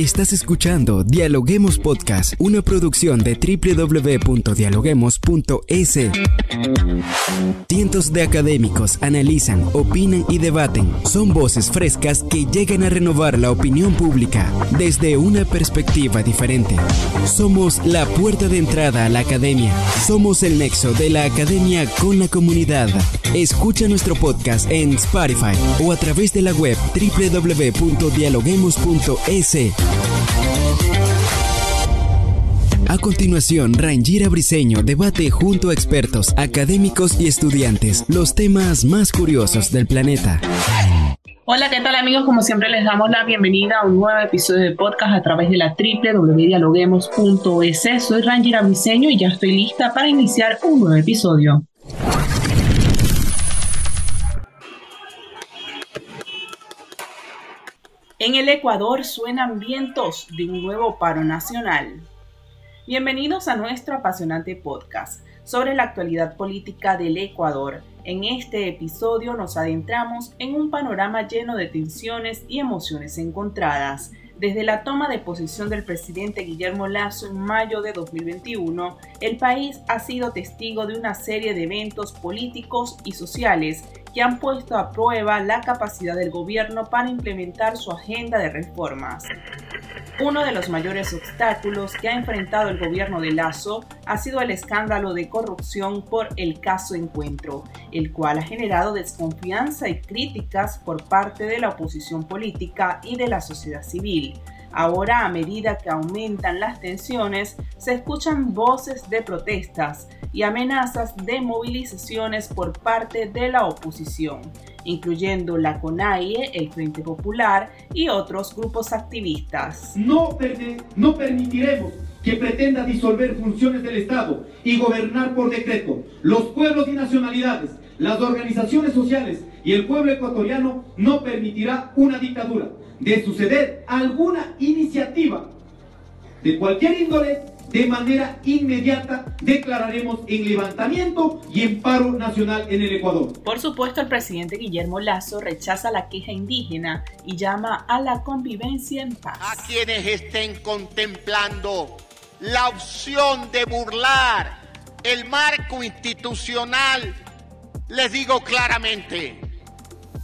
Estás escuchando Dialoguemos Podcast, una producción de www.dialoguemos.es. Cientos de académicos analizan, opinan y debaten. Son voces frescas que llegan a renovar la opinión pública desde una perspectiva diferente. Somos la puerta de entrada a la academia. Somos el nexo de la academia con la comunidad. Escucha nuestro podcast en Spotify o a través de la web www.dialoguemos.es. A continuación, Rangira Briseño debate junto a expertos, académicos y estudiantes los temas más curiosos del planeta. Hola, ¿qué tal amigos? Como siempre les damos la bienvenida a un nuevo episodio de podcast a través de la www.dialoguemos.es. Soy Rangira Briseño y ya estoy lista para iniciar un nuevo episodio. En el Ecuador suenan vientos de un nuevo paro nacional. Bienvenidos a nuestro apasionante podcast sobre la actualidad política del Ecuador. En este episodio nos adentramos en un panorama lleno de tensiones y emociones encontradas. Desde la toma de posición del presidente Guillermo Lazo en mayo de 2021, el país ha sido testigo de una serie de eventos políticos y sociales que han puesto a prueba la capacidad del gobierno para implementar su agenda de reformas. Uno de los mayores obstáculos que ha enfrentado el gobierno de Lazo ha sido el escándalo de corrupción por el caso Encuentro, el cual ha generado desconfianza y críticas por parte de la oposición política y de la sociedad civil. Ahora, a medida que aumentan las tensiones, se escuchan voces de protestas y amenazas de movilizaciones por parte de la oposición, incluyendo la CONAIE, el Frente Popular y otros grupos activistas. No, no permitiremos que pretenda disolver funciones del Estado y gobernar por decreto. Los pueblos y nacionalidades, las organizaciones sociales y el pueblo ecuatoriano no permitirá una dictadura. De suceder alguna iniciativa de cualquier índole, de manera inmediata declararemos en levantamiento y en paro nacional en el Ecuador. Por supuesto, el presidente Guillermo Lazo rechaza la queja indígena y llama a la convivencia en paz. A quienes estén contemplando la opción de burlar el marco institucional, les digo claramente,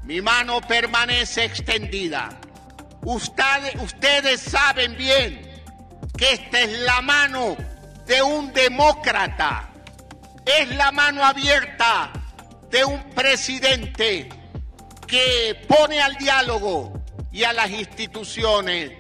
mi mano permanece extendida. Ustedes, saben bien que esta es la mano de un demócrata, es la mano abierta de un presidente que pone al diálogo y a las instituciones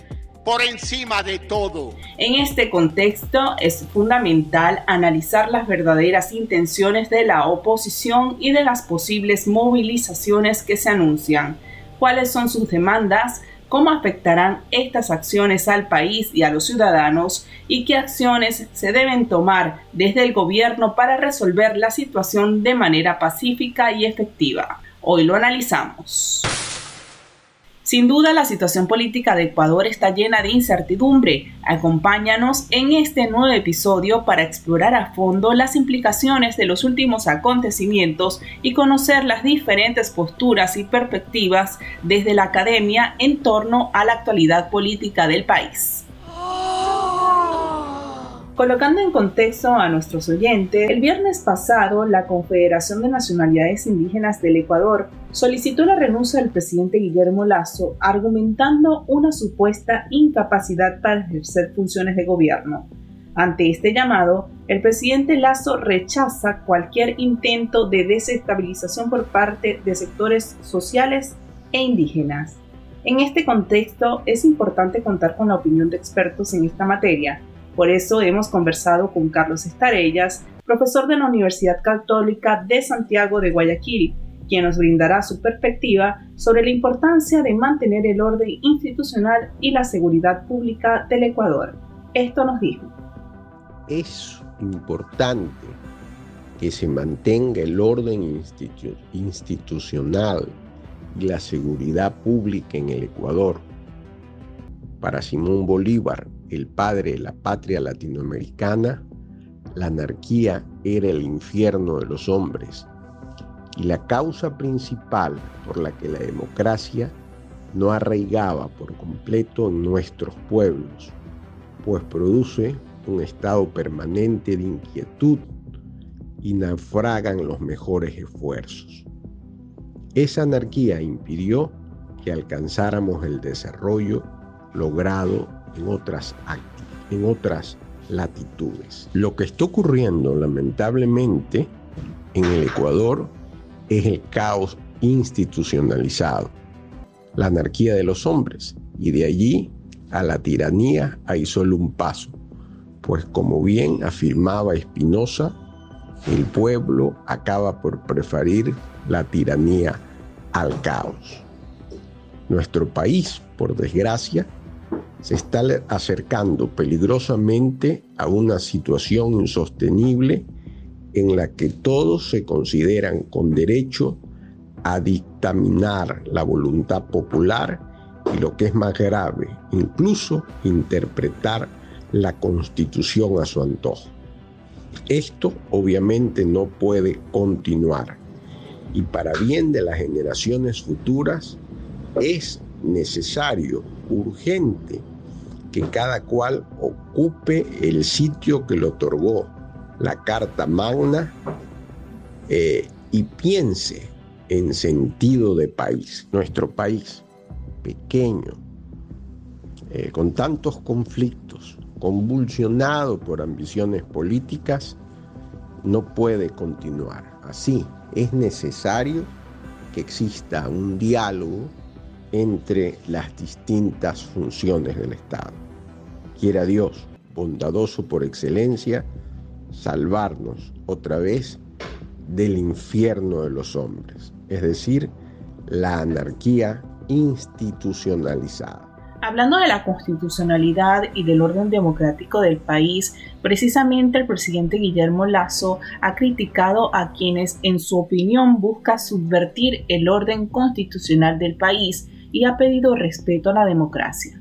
por encima de todo. En este contexto es fundamental analizar las verdaderas intenciones de la oposición y de las posibles movilizaciones que se anuncian, cuáles son sus demandas, cómo afectarán estas acciones al país y a los ciudadanos y qué acciones se deben tomar desde el gobierno para resolver la situación de manera pacífica y efectiva. Hoy lo analizamos. Sin duda, la situación política de Ecuador está llena de incertidumbre. Acompáñanos en este nuevo episodio para explorar a fondo las implicaciones de los últimos acontecimientos y conocer las diferentes posturas y perspectivas desde la academia en torno a la actualidad política del país. Colocando en contexto a nuestros oyentes, el viernes pasado la Confederación de Nacionalidades Indígenas del Ecuador solicitó la renuncia del presidente Guillermo Lazo argumentando una supuesta incapacidad para ejercer funciones de gobierno. Ante este llamado, el presidente Lazo rechaza cualquier intento de desestabilización por parte de sectores sociales e indígenas. En este contexto es importante contar con la opinión de expertos en esta materia, por eso hemos conversado con Carlos Estarellas, profesor de la Universidad Católica de Santiago de Guayaquil, quien nos brindará su perspectiva sobre la importancia de mantener el orden institucional y la seguridad pública del Ecuador. Esto nos dijo. Es importante que se mantenga el orden institucional y la seguridad pública en el Ecuador. Para Simón Bolívar, el padre de la patria latinoamericana, la anarquía era el infierno de los hombres y la causa principal por la que la democracia no arraigaba por completo en nuestros pueblos, pues produce un estado permanente de inquietud y naufragan los mejores esfuerzos. Esa anarquía impidió que alcanzáramos el desarrollo logrado en otras, en otras latitudes. Lo que está ocurriendo lamentablemente en el Ecuador es el caos institucionalizado, la anarquía de los hombres, y de allí a la tiranía hay solo un paso, pues como bien afirmaba Espinosa, el pueblo acaba por preferir la tiranía al caos. Nuestro país, por desgracia, se está acercando peligrosamente a una situación insostenible en la que todos se consideran con derecho a dictaminar la voluntad popular y lo que es más grave, incluso interpretar la constitución a su antojo. Esto obviamente no puede continuar y para bien de las generaciones futuras es necesario, urgente, que cada cual ocupe el sitio que le otorgó la Carta Magna eh, y piense en sentido de país. Nuestro país, pequeño, eh, con tantos conflictos, convulsionado por ambiciones políticas, no puede continuar así. Es necesario que exista un diálogo entre las distintas funciones del Estado. Quiera Dios, bondadoso por excelencia, salvarnos otra vez del infierno de los hombres, es decir, la anarquía institucionalizada. Hablando de la constitucionalidad y del orden democrático del país, precisamente el presidente Guillermo Lazo ha criticado a quienes en su opinión busca subvertir el orden constitucional del país y ha pedido respeto a la democracia.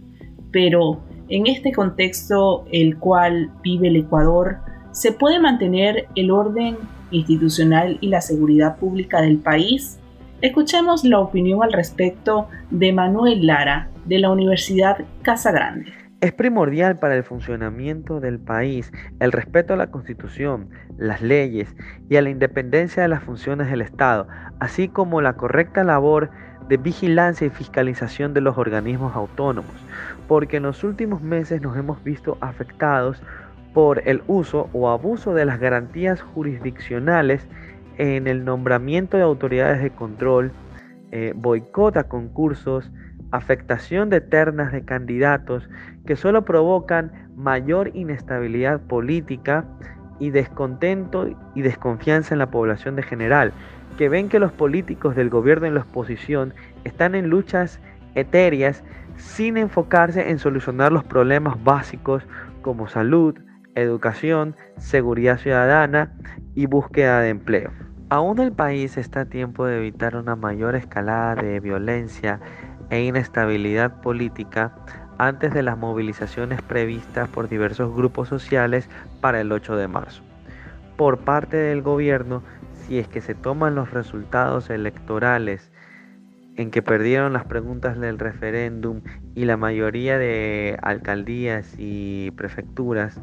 Pero en este contexto el cual vive el Ecuador, ¿se puede mantener el orden institucional y la seguridad pública del país? Escuchemos la opinión al respecto de Manuel Lara, de la Universidad Casa Grande. Es primordial para el funcionamiento del país el respeto a la Constitución, las leyes y a la independencia de las funciones del Estado, así como la correcta labor de vigilancia y fiscalización de los organismos autónomos, porque en los últimos meses nos hemos visto afectados por el uso o abuso de las garantías jurisdiccionales en el nombramiento de autoridades de control, eh, boicota concursos, afectación de ternas de candidatos que solo provocan mayor inestabilidad política y descontento y desconfianza en la población de general, que ven que los políticos del gobierno en la oposición están en luchas etéreas sin enfocarse en solucionar los problemas básicos como salud, educación, seguridad ciudadana y búsqueda de empleo. Aún el país está a tiempo de evitar una mayor escalada de violencia e inestabilidad política antes de las movilizaciones previstas por diversos grupos sociales para el 8 de marzo. Por parte del gobierno, si es que se toman los resultados electorales en que perdieron las preguntas del referéndum y la mayoría de alcaldías y prefecturas,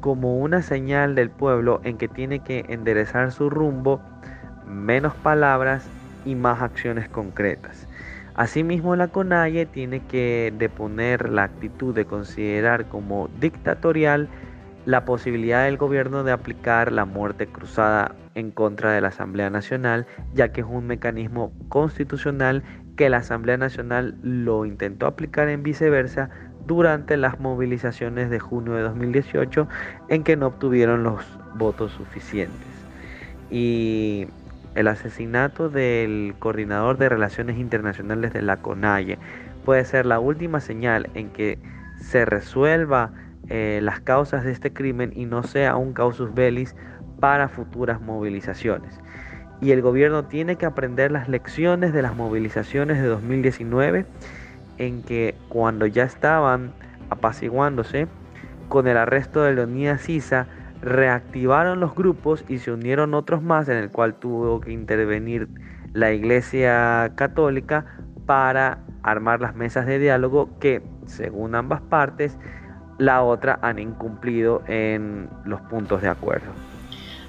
como una señal del pueblo en que tiene que enderezar su rumbo, menos palabras y más acciones concretas. Asimismo, la CONAIE tiene que deponer la actitud de considerar como dictatorial la posibilidad del gobierno de aplicar la muerte cruzada en contra de la Asamblea Nacional, ya que es un mecanismo constitucional que la Asamblea Nacional lo intentó aplicar en viceversa durante las movilizaciones de junio de 2018 en que no obtuvieron los votos suficientes. Y el asesinato del coordinador de relaciones internacionales de la CONAIE puede ser la última señal en que se resuelva eh, las causas de este crimen y no sea un causus bellis para futuras movilizaciones. Y el gobierno tiene que aprender las lecciones de las movilizaciones de 2019 en que cuando ya estaban apaciguándose con el arresto de Leonidas Sisa, reactivaron los grupos y se unieron otros más en el cual tuvo que intervenir la Iglesia Católica para armar las mesas de diálogo que, según ambas partes, la otra han incumplido en los puntos de acuerdo.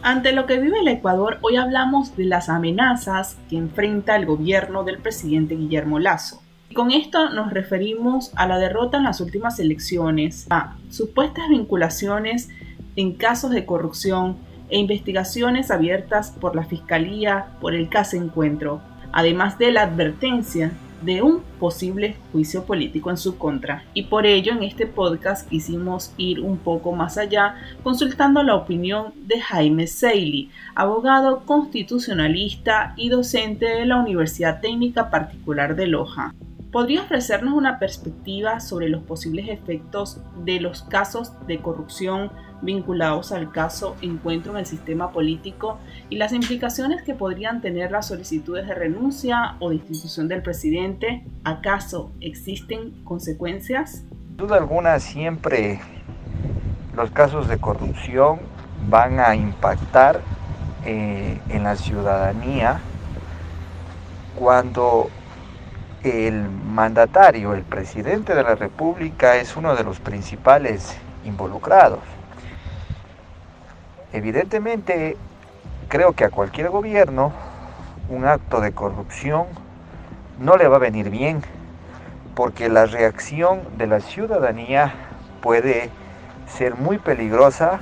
Ante lo que vive el Ecuador, hoy hablamos de las amenazas que enfrenta el gobierno del presidente Guillermo Lazo. Con esto nos referimos a la derrota en las últimas elecciones, a supuestas vinculaciones en casos de corrupción e investigaciones abiertas por la Fiscalía por el caso Encuentro, además de la advertencia de un posible juicio político en su contra. Y por ello en este podcast quisimos ir un poco más allá consultando la opinión de Jaime Seili, abogado constitucionalista y docente de la Universidad Técnica Particular de Loja. ¿Podría ofrecernos una perspectiva sobre los posibles efectos de los casos de corrupción vinculados al caso Encuentro en el sistema político y las implicaciones que podrían tener las solicitudes de renuncia o destitución del presidente? ¿Acaso existen consecuencias? Sin duda alguna, siempre los casos de corrupción van a impactar eh, en la ciudadanía cuando el mandatario, el presidente de la República, es uno de los principales involucrados. Evidentemente, creo que a cualquier gobierno un acto de corrupción no le va a venir bien, porque la reacción de la ciudadanía puede ser muy peligrosa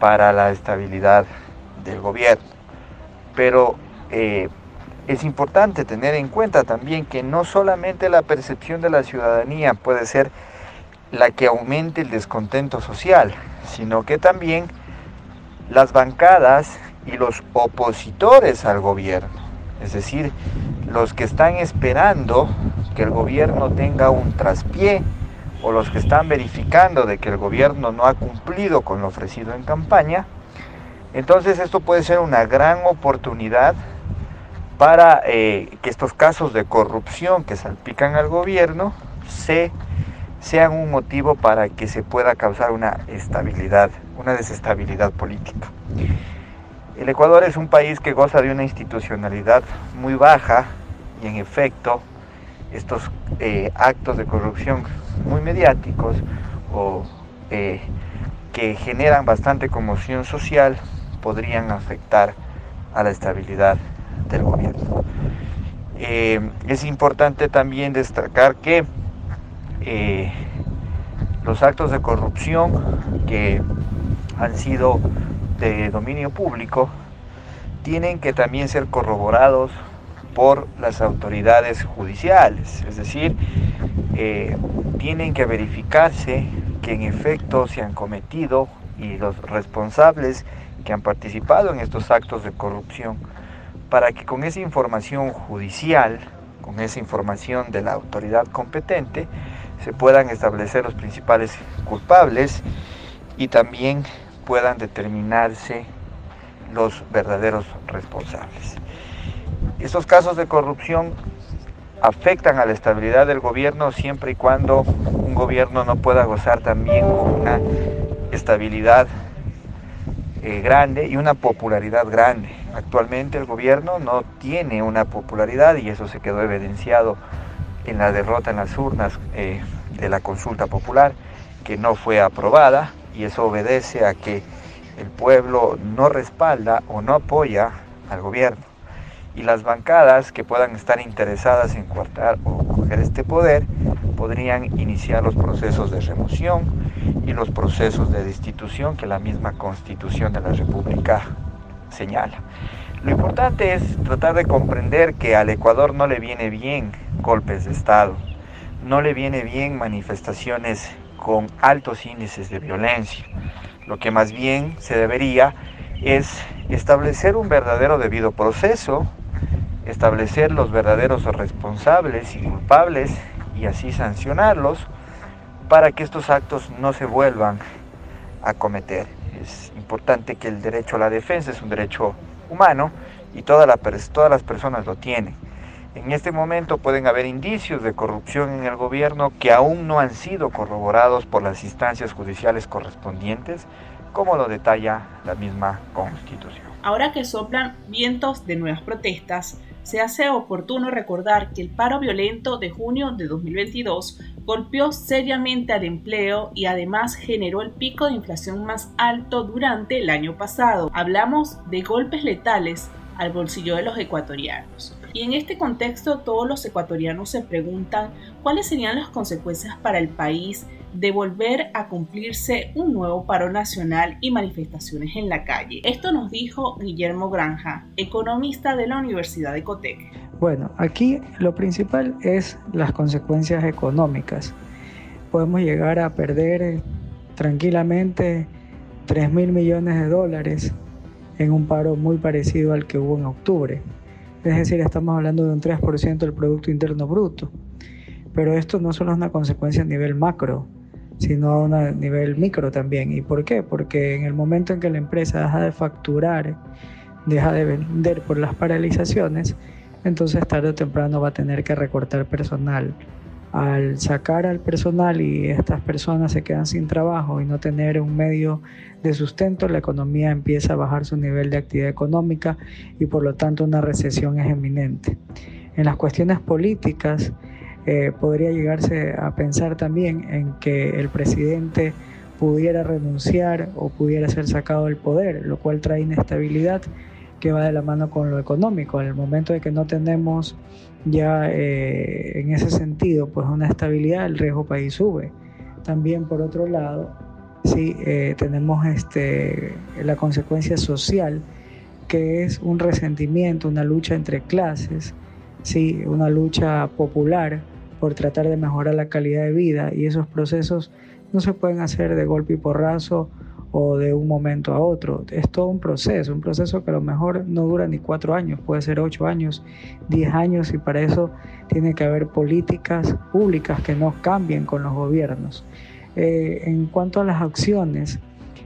para la estabilidad del gobierno. Pero eh, es importante tener en cuenta también que no solamente la percepción de la ciudadanía puede ser la que aumente el descontento social, sino que también las bancadas y los opositores al gobierno, es decir, los que están esperando que el gobierno tenga un traspié o los que están verificando de que el gobierno no ha cumplido con lo ofrecido en campaña, entonces esto puede ser una gran oportunidad para eh, que estos casos de corrupción que salpican al gobierno se, sean un motivo para que se pueda causar una estabilidad, una desestabilidad política. El Ecuador es un país que goza de una institucionalidad muy baja y en efecto estos eh, actos de corrupción muy mediáticos o eh, que generan bastante conmoción social podrían afectar a la estabilidad del gobierno. Eh, es importante también destacar que los actos de corrupción que han sido de dominio público tienen que también ser corroborados por las autoridades judiciales, es decir, eh, tienen que verificarse que en efecto se han cometido y los responsables que han participado en estos actos de corrupción para que con esa información judicial, con esa información de la autoridad competente, se puedan establecer los principales culpables y también puedan determinarse los verdaderos responsables. Estos casos de corrupción afectan a la estabilidad del gobierno siempre y cuando un gobierno no pueda gozar también con una estabilidad eh, grande y una popularidad grande. Actualmente el gobierno no tiene una popularidad y eso se quedó evidenciado en la derrota en las urnas eh, de la consulta popular que no fue aprobada y eso obedece a que el pueblo no respalda o no apoya al gobierno. Y las bancadas que puedan estar interesadas en coartar o coger este poder podrían iniciar los procesos de remoción y los procesos de destitución que la misma constitución de la República señala. Lo importante es tratar de comprender que al Ecuador no le viene bien golpes de Estado, no le viene bien manifestaciones con altos índices de violencia. Lo que más bien se debería es establecer un verdadero debido proceso, establecer los verdaderos responsables y culpables y así sancionarlos para que estos actos no se vuelvan a cometer. Es importante que el derecho a la defensa es un derecho humano y todas las personas lo tienen. En este momento pueden haber indicios de corrupción en el gobierno que aún no han sido corroborados por las instancias judiciales correspondientes, como lo detalla la misma Constitución. Ahora que soplan vientos de nuevas protestas, se hace oportuno recordar que el paro violento de junio de 2022 golpeó seriamente al empleo y además generó el pico de inflación más alto durante el año pasado. Hablamos de golpes letales al bolsillo de los ecuatorianos. Y en este contexto todos los ecuatorianos se preguntan cuáles serían las consecuencias para el país de volver a cumplirse un nuevo paro nacional y manifestaciones en la calle. Esto nos dijo Guillermo Granja, economista de la Universidad de Cotec. Bueno, aquí lo principal es las consecuencias económicas. Podemos llegar a perder tranquilamente 3 mil millones de dólares en un paro muy parecido al que hubo en octubre. Es decir, estamos hablando de un 3% del Producto Interno Bruto. Pero esto no solo es una consecuencia a nivel macro, sino a un nivel micro también. ¿Y por qué? Porque en el momento en que la empresa deja de facturar, deja de vender por las paralizaciones, entonces tarde o temprano va a tener que recortar personal. Al sacar al personal y estas personas se quedan sin trabajo y no tener un medio de sustento, la economía empieza a bajar su nivel de actividad económica y por lo tanto una recesión es eminente. En las cuestiones políticas, eh, podría llegarse a pensar también en que el presidente pudiera renunciar o pudiera ser sacado del poder, lo cual trae inestabilidad que va de la mano con lo económico. En el momento de que no tenemos ya eh, en ese sentido pues una estabilidad, el riesgo país sube. También por otro lado, sí eh, tenemos este, la consecuencia social que es un resentimiento, una lucha entre clases, sí, una lucha popular por tratar de mejorar la calidad de vida y esos procesos no se pueden hacer de golpe y porrazo o de un momento a otro. Es todo un proceso, un proceso que a lo mejor no dura ni cuatro años, puede ser ocho años, diez años y para eso tiene que haber políticas públicas que no cambien con los gobiernos. Eh, en cuanto a las acciones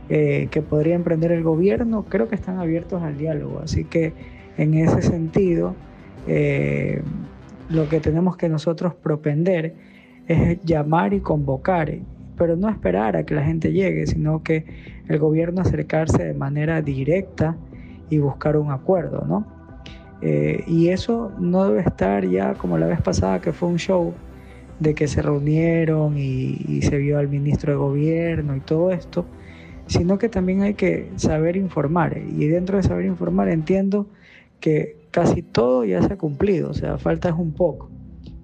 eh, que podría emprender el gobierno, creo que están abiertos al diálogo, así que en ese sentido... Eh, lo que tenemos que nosotros propender es llamar y convocar, pero no esperar a que la gente llegue, sino que el gobierno acercarse de manera directa y buscar un acuerdo, ¿no? Eh, y eso no debe estar ya como la vez pasada que fue un show de que se reunieron y, y se vio al ministro de gobierno y todo esto, sino que también hay que saber informar. Y dentro de saber informar entiendo que casi todo ya se ha cumplido, o sea, falta es un poco.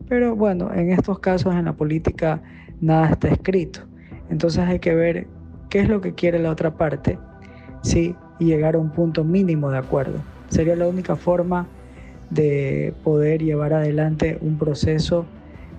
Pero bueno, en estos casos en la política nada está escrito. Entonces hay que ver qué es lo que quiere la otra parte, sí, y llegar a un punto mínimo de acuerdo. Sería la única forma de poder llevar adelante un proceso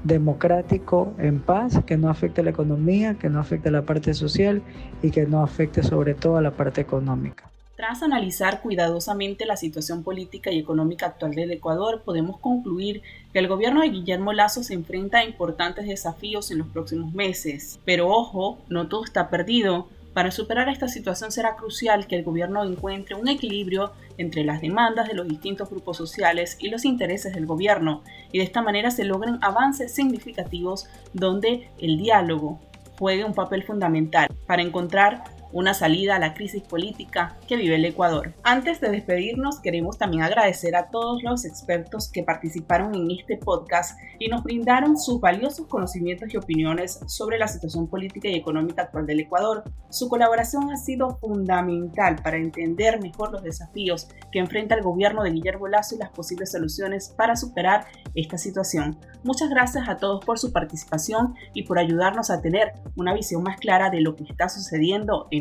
democrático en paz, que no afecte a la economía, que no afecte a la parte social y que no afecte sobre todo a la parte económica. Tras analizar cuidadosamente la situación política y económica actual del Ecuador, podemos concluir que el gobierno de Guillermo Lazo se enfrenta a importantes desafíos en los próximos meses. Pero ojo, no todo está perdido. Para superar esta situación será crucial que el gobierno encuentre un equilibrio entre las demandas de los distintos grupos sociales y los intereses del gobierno, y de esta manera se logren avances significativos donde el diálogo juegue un papel fundamental para encontrar una salida a la crisis política que vive el Ecuador. Antes de despedirnos, queremos también agradecer a todos los expertos que participaron en este podcast y nos brindaron sus valiosos conocimientos y opiniones sobre la situación política y económica actual del Ecuador. Su colaboración ha sido fundamental para entender mejor los desafíos que enfrenta el gobierno de Guillermo Lazo y las posibles soluciones para superar esta situación. Muchas gracias a todos por su participación y por ayudarnos a tener una visión más clara de lo que está sucediendo